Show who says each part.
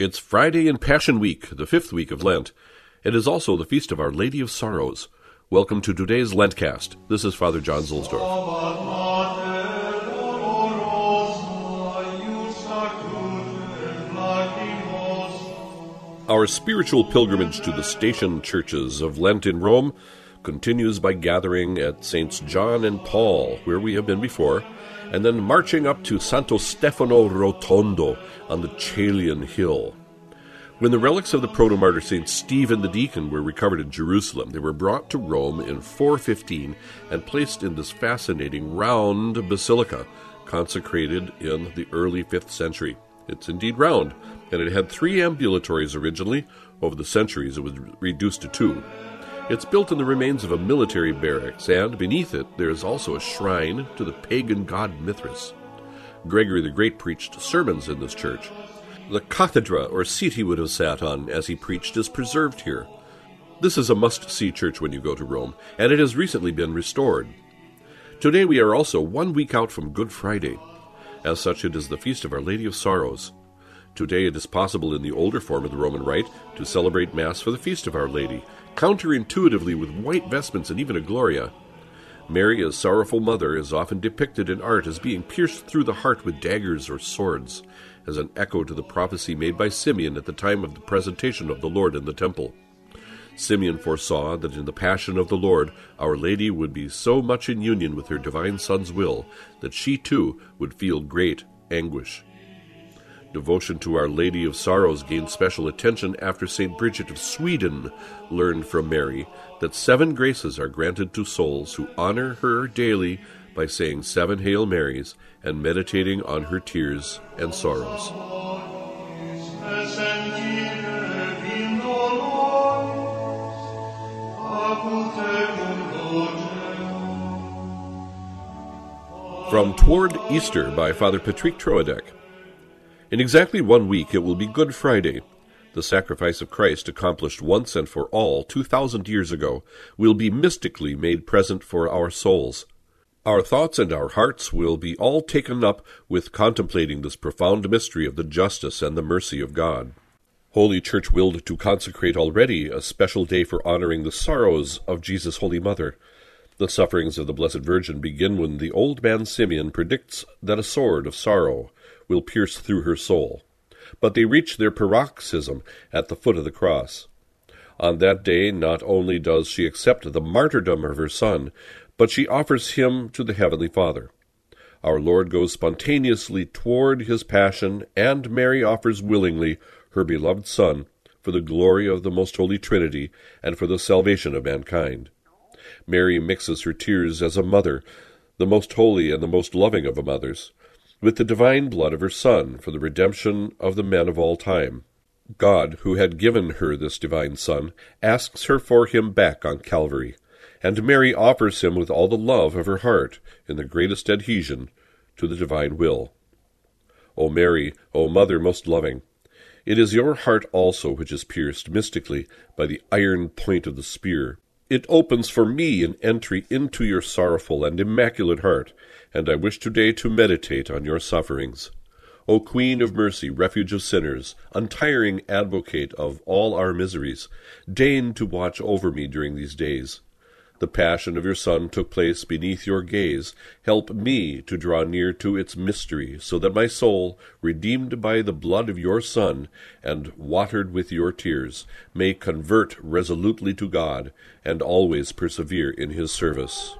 Speaker 1: It's Friday in Passion Week, the fifth week of Lent. It is also the feast of Our Lady of Sorrows. Welcome to today's LENTCAzT. This is Father John Zuhlsdorf. Our spiritual pilgrimage to the station churches of Lent in Rome continues by gathering at Saints John and Paul, where we have been before, and then marching up to Santo Stefano Rotondo on the Caelian Hill. When the relics of the proto-martyr Saint Stephen the Deacon were recovered in Jerusalem, they were brought to Rome in 415 and placed in this fascinating round basilica consecrated in the early 5th century. It's indeed round, and it had three ambulatories originally. Over the centuries, it was reduced to two. It's built in the remains of a military barracks, and beneath it there is also a shrine to the pagan god Mithras. Gregory the Great preached sermons in this church. The cathedra, or seat he would have sat on as he preached, is preserved here. This is a must see church when you go to Rome, and it has recently been restored. Today we are also one week out from Good Friday. As such, it is the feast of Our Lady of Sorrows. Today it is possible in the older form of the Roman Rite to celebrate Mass for the feast of Our Lady, counterintuitively with white vestments and even a Gloria. Mary, as sorrowful mother, is often depicted in art as being pierced through the heart with daggers or swords, as an echo to the prophecy made by Simeon at the time of the presentation of the Lord in the temple. Simeon foresaw that in the passion of the Lord, Our Lady would be so much in union with her divine Son's will that she too would feel great anguish. Devotion to Our Lady of Sorrows gained special attention after St. Bridget of Sweden learned from Mary that seven graces are granted to souls who honor her daily by saying seven Hail Marys and meditating on her tears and sorrows. From Toward Easter by Father Patrick Troadec. In exactly one week it will be Good Friday. The sacrifice of Christ, accomplished once and for all two thousand years ago, will be mystically made present for our souls. Our thoughts and our hearts will be all taken up with contemplating this profound mystery of the justice and the mercy of God. Holy Church willed to consecrate already a special day for honoring the sorrows of Jesus' Holy Mother. The sufferings of the Blessed Virgin begin when the old man Simeon predicts that a sword of sorrow will pierce through her soul. But they reach their paroxysm at the foot of the cross. On that day, not only does she accept the martyrdom of her son, but she offers him to the Heavenly Father. Our Lord goes spontaneously toward his passion, and Mary offers willingly her beloved Son for the glory of the Most Holy Trinity and for the salvation of mankind. Mary mixes her tears as a mother, the most holy and the most loving of mothers, with the divine blood of her Son for the redemption of the men of all time. God, who had given her this divine Son, asks her for him back on Calvary, and Mary offers him with all the love of her heart in the greatest adhesion to the divine will. O Mary, O Mother most loving, it is your heart also which is pierced mystically by the iron point of the spear. It opens for me an entry into your sorrowful and immaculate heart, and I wish today to meditate on your sufferings. O Queen of mercy, refuge of sinners, untiring advocate of all our miseries, deign to watch over me during these days. The passion of your Son took place beneath your gaze. Help me to draw near to its mystery, so that my soul, redeemed by the blood of your Son, and watered with your tears, may convert resolutely to God, and always persevere in his service.